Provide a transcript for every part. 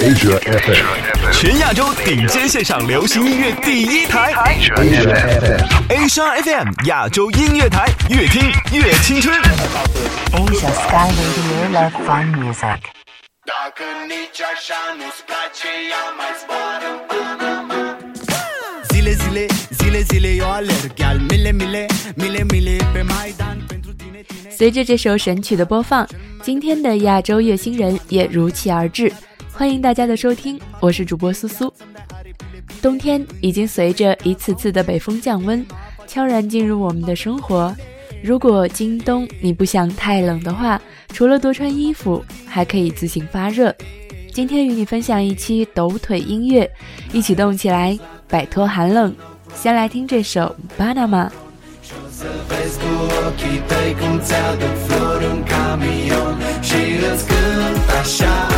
Asia FM，全亚洲顶尖线上流行音乐第一台，Asia FM，，Asia FM 亚洲音乐台，越听越青春。Asia Sky Radio Love Fun Music. Dacă nici așa nu-ți place, ia mai zboară până Zile, zile, zile, zile eu alerg Iar mile, mile, mile, mile pe Maidan Pentru tine, tine 随着这首神曲的播放，今天的亚洲乐星人也如期而至。欢迎大家的收听，我是主播苏苏。冬天已经随着一次次的北风降温，悄然进入我们的生活。如果今冬你不想太冷的话，除了多穿衣服，还可以自行发热。今天与你分享一期抖腿音乐，一起动起来，摆脱寒冷。先来听这首《Panama》。Vezi cu ochii tăi cum ți-aduc flori în camion Și îți cânt așa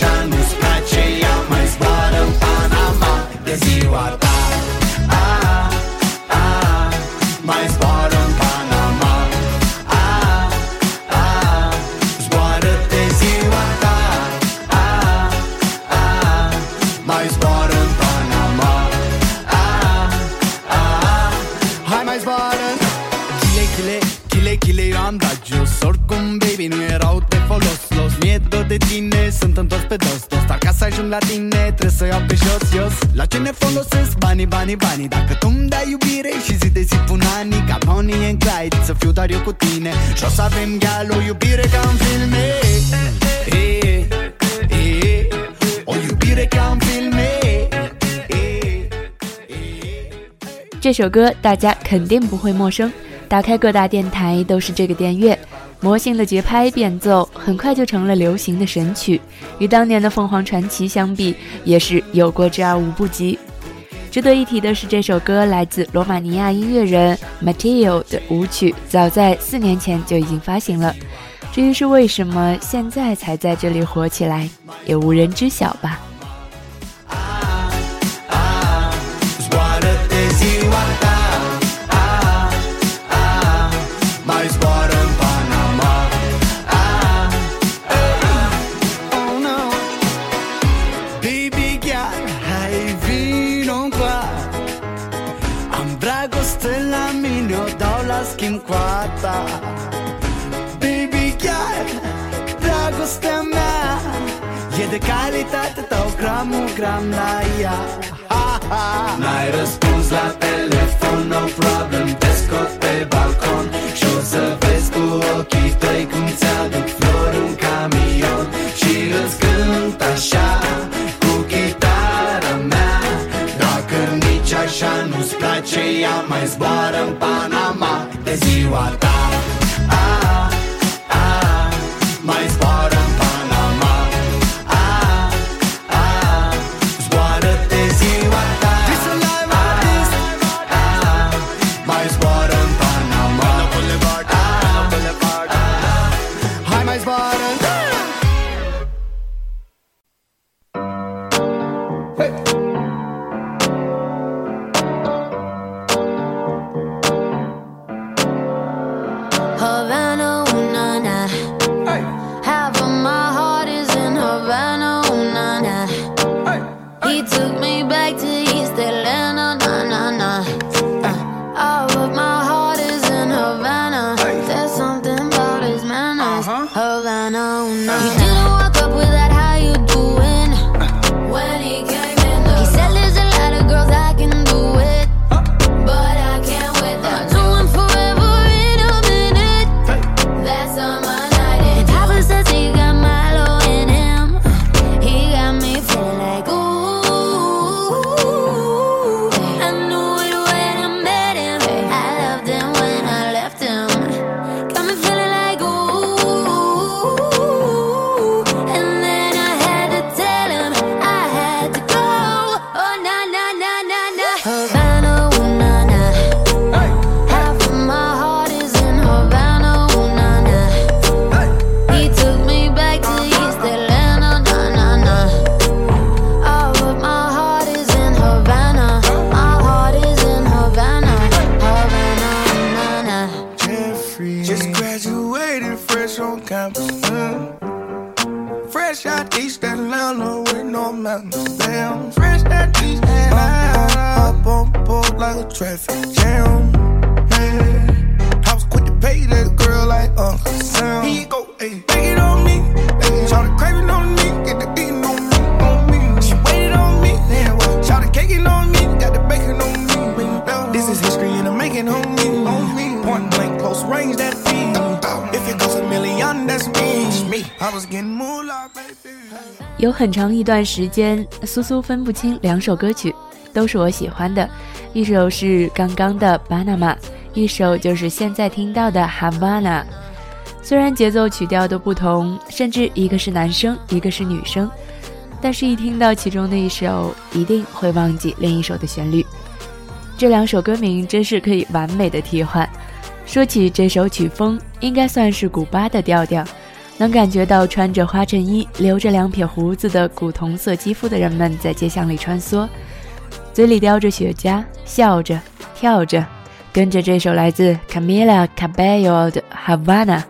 așa nu-ți place, ia mai zboară în Panama. De ziua ta 这首歌大家肯定不会陌生打开各大电台都是这个电乐。魔性的节拍变奏很快就成了流行的神曲，与当年的凤凰传奇相比，也是有过之而无不及。值得一提的是，这首歌来自罗马尼亚音乐人 Matteo 的舞曲，早在四年前就已经发行了。至于是为什么现在才在这里火起来，也无人知晓吧。La schimb cu a ta Baby chiar Dragostea mea E de calitate tău gramul gram la ea. Ha, ha. N-ai răspuns la telefon, no problem Te scot pe balcon. Și o să vezi cu ochii tăi Cum ți-aduc flori un camion. Și îți cânt așa nu-ți place Ea mai zboară în Panama De ziua ta Fresh out East Atlanta with no mountains. Damn, fresh out East Atlanta. Up on board like a traffic jam. Man, I was quick to pay that girl like Uncle Sam. He go, 有很长一段时间，苏苏分不清两首歌曲，都是我喜欢的。一首是刚刚的《巴拿马》，一首就是现在听到的《Havana》。虽然节奏曲调都不同，甚至一个是男生，一个是女生，但是一听到其中的一首，一定会忘记另一首的旋律。这两首歌名真是可以完美的替换。说起这首曲风，应该算是古巴的调调，能感觉到穿着花衬衣、留着两撇胡子的古铜色肌肤的人们在街巷里穿梭，嘴里叼着雪茄，笑着跳着，跟着这首来自 Camila Cabello 的《Havana》。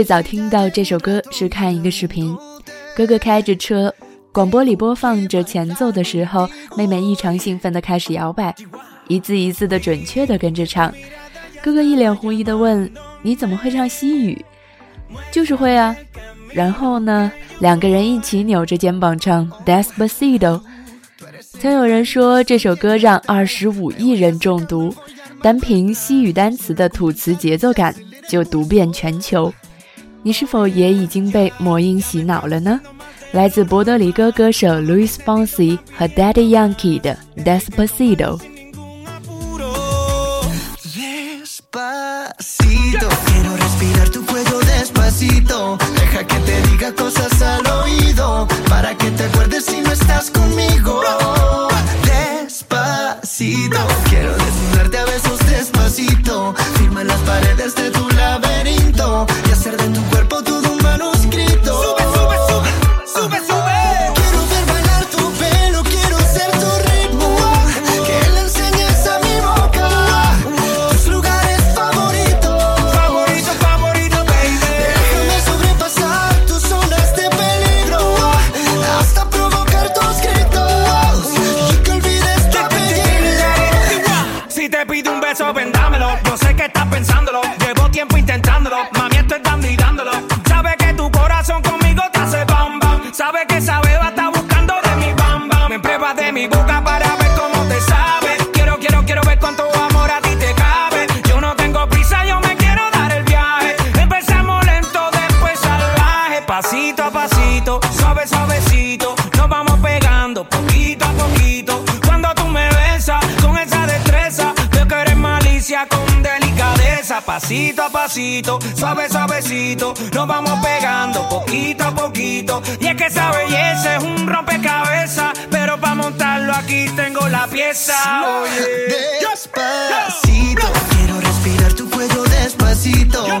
最早听到这首歌是看一个视频，哥哥开着车，广播里播放着前奏的时候，妹妹异常兴奋地开始摇摆，一字一字的准确地跟着唱。哥哥一脸狐疑地问：“你怎么会唱西语？”就是会啊。然后呢，两个人一起扭着肩膀唱《Despacito》。曾有人说这首歌让二十五亿人中毒，单凭西语单词的吐词节奏感就读遍全球。你是否也已经被魔音洗脑了呢？来自波多黎各歌手 Luis Fonsi 和 Daddy Yankee 的《Despacito》。en las paredes de tu laberinto y hacer de tu cuerpo Pasito a pasito, suave, suavecito. Nos vamos pegando poquito a poquito. Cuando tú me besas con esa destreza, veo que eres malicia con delicadeza. Pasito a pasito, suave, suavecito. Nos vamos pegando poquito a poquito. Y es que esa belleza es un rompecabezas. Pero para montarlo aquí tengo la pieza. Oye. Despacito, quiero respirar tu cuello despacito.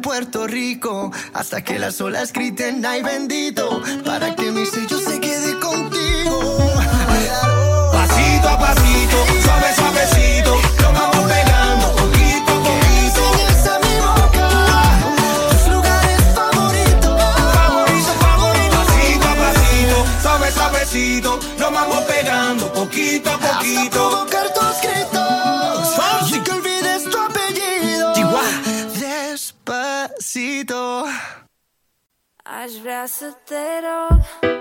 en Puerto Rico. Hasta que las olas griten, ay bendito. Para que mi sello se quede contigo. Pasito a pasito, suave, suavecito, lo vamos pegando poquito a poquito. Enseñas a mi boca tus lugares favoritos. Favorito, favorito, pasito a pasito, suave, suavecito, lo vamos pegando poquito a poquito. Despacito. Aș vrea să te rog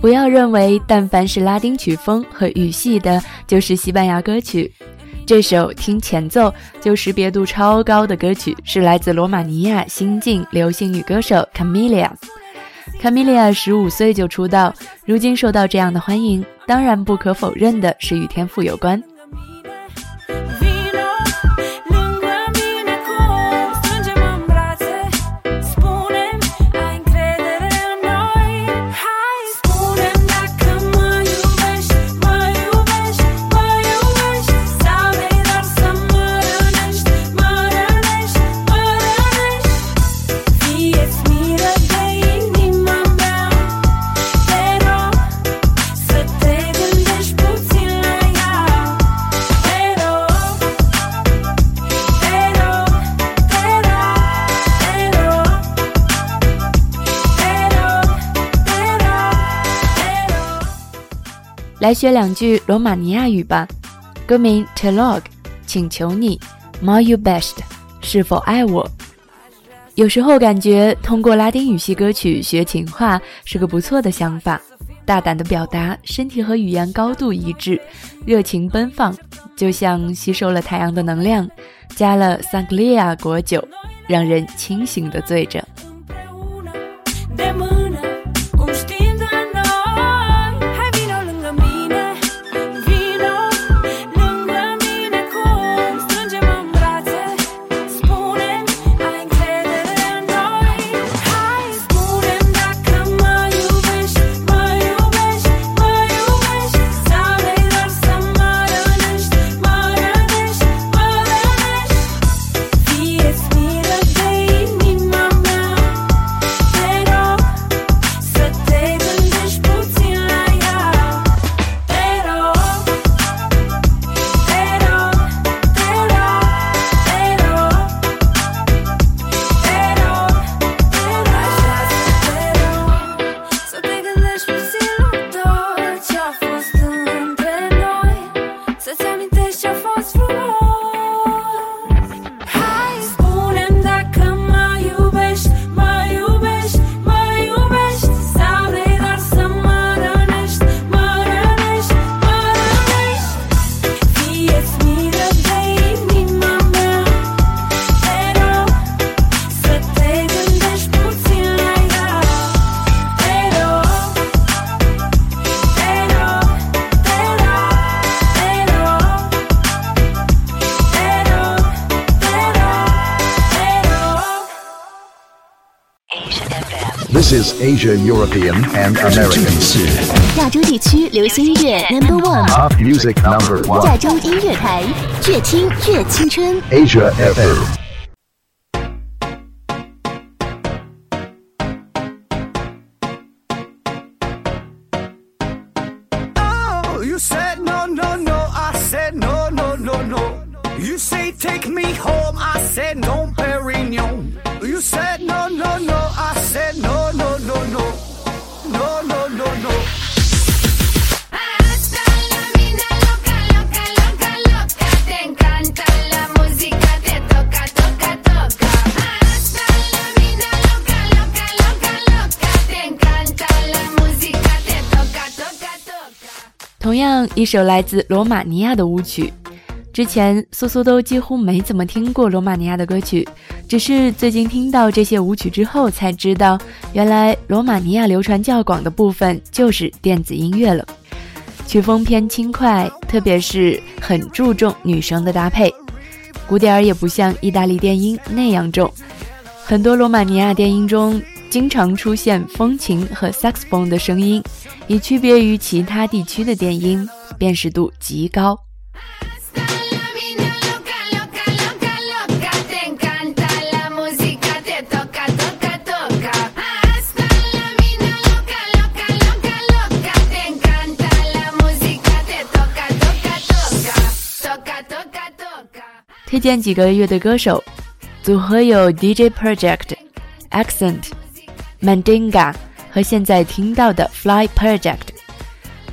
不要认为但凡是拉丁曲风和语系的，就是西班牙歌曲。这首听前奏就识别度超高的歌曲，是来自罗马尼亚新晋流行女歌手 Camilia。Camilia 十五岁就出道，如今受到这样的欢迎，当然不可否认的是与天赋有关。来学两句罗马尼亚语吧。歌名 Te log，请求你，More you best，是否爱我？有时候感觉通过拉丁语系歌曲学情话是个不错的想法，大胆的表达，身体和语言高度一致，热情奔放，就像吸收了太阳的能量，加了桑格利亚果酒，让人清醒的醉着。This is Asia European and 这里 American 是亚洲地区流行音乐 Number One， Pop Music Number 亚 One 洲音乐台，越听越青春。 Asia FM. Oh, you said no, no, no. I said no, no, no, no. You say take me home. I said no, Perignon. You said no, no, no. 一首来自罗马尼亚的舞曲。之前苏苏都几乎没怎么听过罗马尼亚的歌曲，只是最近听到这些舞曲之后，才知道原来罗马尼亚流传较广的部分就是电子音乐了。曲风偏轻快，特别是很注重女声的搭配，鼓点儿也不像意大利电音那样重。很多罗马尼亚电音中经常出现风琴和萨克斯风的声音，以区别于其他地区的电音，辨识度极高。推荐几个乐队歌手，组合有 DJ Project、Accent、Mandinga 和现在听到的 Fly Project。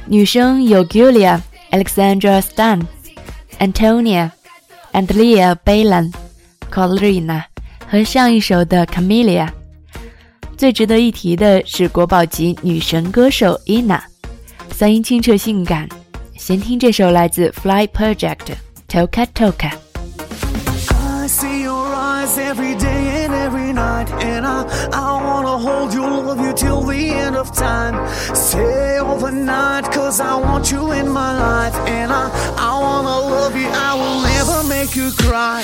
女生有 Giulia、Alexandra Stan、Antonia、Andrea Balan、Colina 和上一首的 Camelia。最值得一提的是国宝级女神歌手 Ina，嗓音清澈性感。先听这首来自 Fly Project Toka Toka。 I see your eyes every day and every night, and I, I wanna hold you, love you till the end of time. Stay overnight, cause I want you in my life, and I, I wanna love you, I will never make you cry.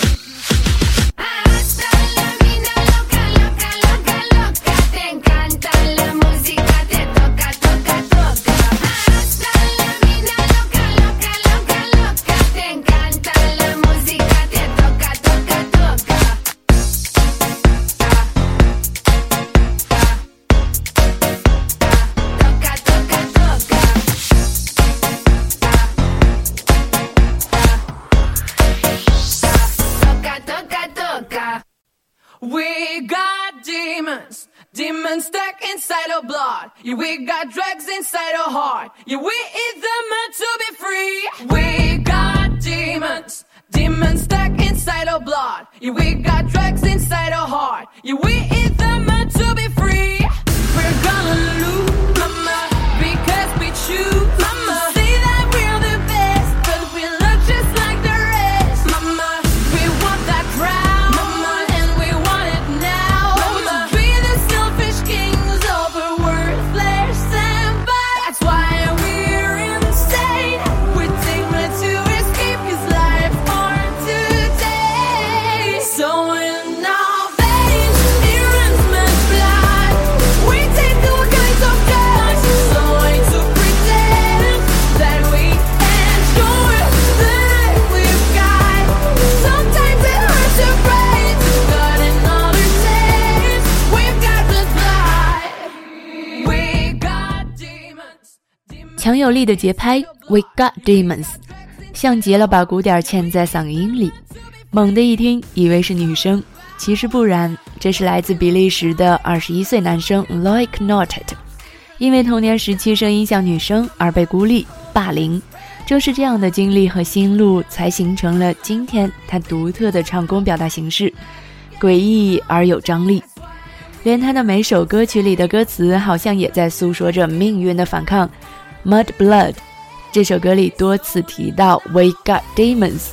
We got demons, demons stuck inside our blood. Yeah, we got drugs inside our heart. Yeah, we eat them meant to be free. We got demons, demons stuck inside our blood. Yeah, we got drugs inside our heart. Yeah, we eat them meant to be free. We're gonna lose, 有力的节拍，We Got Demons，像极了把鼓点嵌在嗓音里。猛地一听，以为是女生，其实不然，这是来自比利时的二十一岁男生 Loic Notet，因为童年时期声音像女生而被孤立、霸凌。正是这样的经历和心路，才形成了今天他独特的唱功表达形式，诡异而有张力。连他的每首歌曲里的歌词，好像也在诉说着命运的反抗。Mud Blood 这首歌里多次提到 We got demons，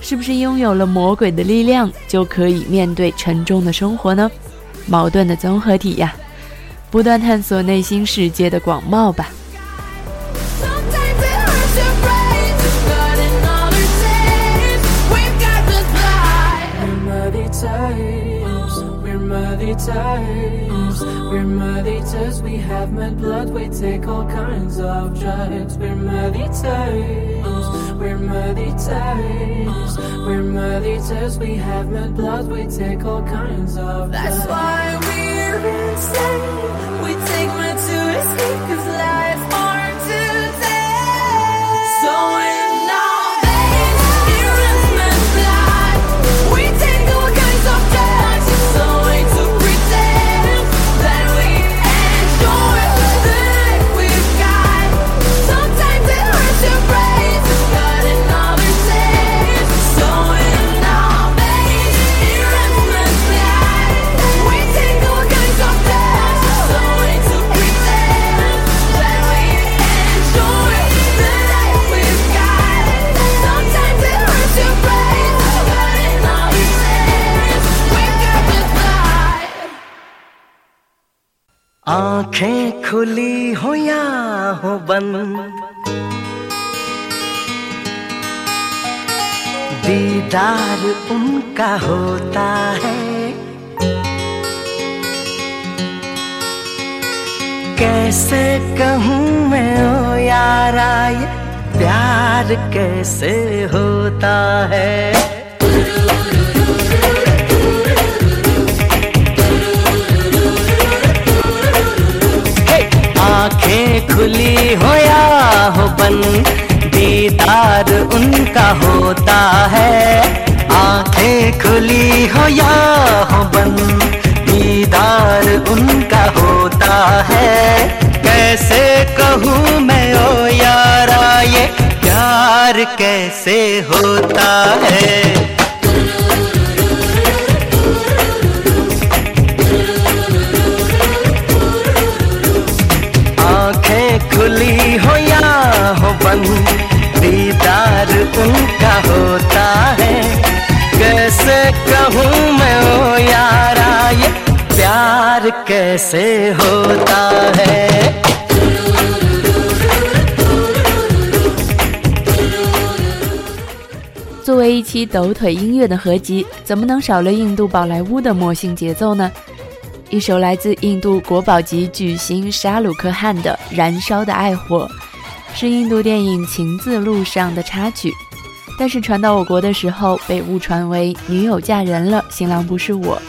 是不是拥有了魔鬼的力量，就可以面对沉重的生活呢？矛盾的综合体呀，不断探索内心世界的广袤吧。We're meditators, we have mad blood, we take all kinds of drugs. We're meditators, we're meditators, we're meditators, we have mad blood, we take all kinds of drugs. That's why we're insane. खुली हो या हो बंद? दीदार उनका होता है। कैसे कहूँ मैं, ओ यारा, ये प्यार कैसे होता है? आँखें खुली हो बंद दीदार उनका होता है। आँखें खुली हो या हो बन, दीदार उनका होता है। कैसे कहूँ मैं, ओ यारा, ये प्यार कैसे होता है? कैसे होता है《作为一期抖腿音乐的合集，怎么能少了印度宝莱坞的魔性节奏呢？一首来自印度国宝级巨星沙鲁克汗的《燃烧的爱火》，是印度电影《情字录》上的插曲，但是传到我国的时候被误传为“女友嫁人了，新郎不是我”。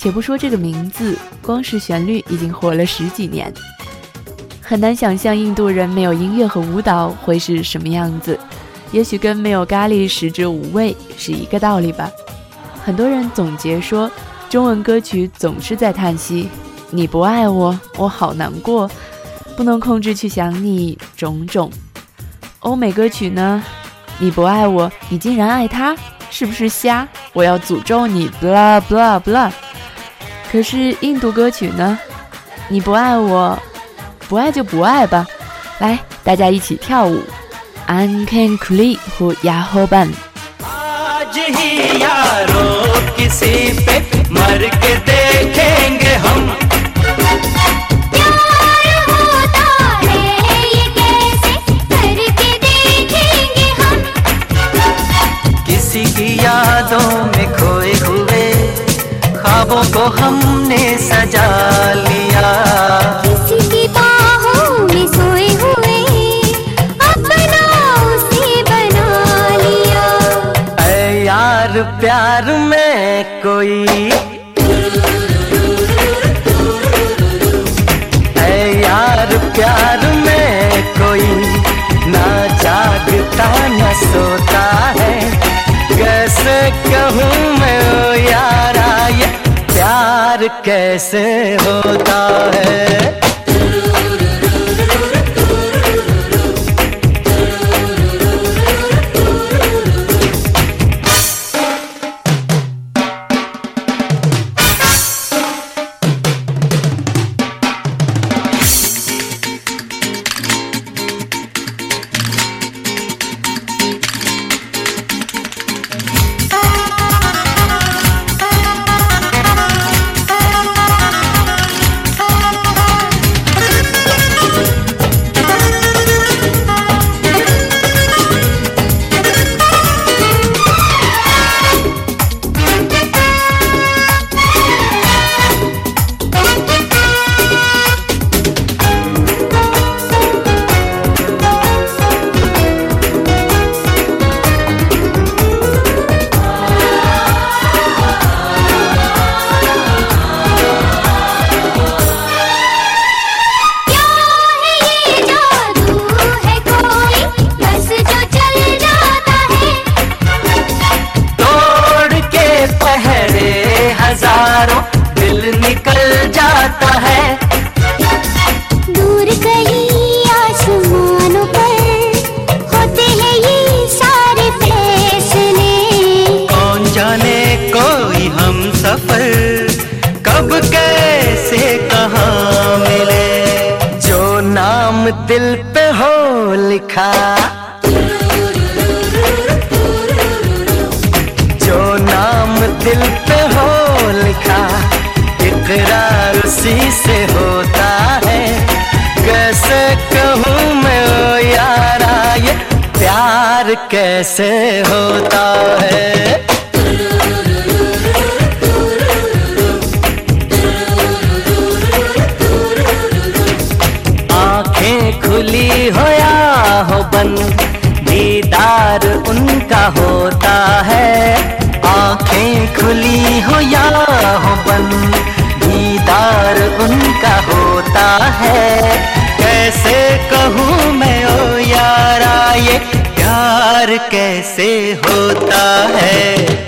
且不说这个名字，光是旋律已经火了十几年，很难想象印度人没有音乐和舞蹈会是什么样子。也许跟没有咖喱食之无味是一个道理吧。很多人总结说，中文歌曲总是在叹息：“你不爱我，我好难过，不能控制去想你，种种。”欧美歌曲呢？你不爱我，你竟然爱他，是不是瞎？我要诅咒你！blah blah blah。可是印度歌曲呢？你不爱我，不爱就不爱吧。来，大家一起跳舞。安 n k a n k l i 和 y a h o b a n ख्वाबों को हमने सजा लिया। किसी की बाहों में सोए हुए अपना उसे बना लिया। ऐ यार प्यार में प्यार कैसे होता है? कैसे होता है? आँखें खुली हो या हो बंद, दीदार उनका होता है। आँखें खुली हो या हो बंद, दीदार उनका होता है। कैसे कहूँ मैं प्यार कैसे होता है?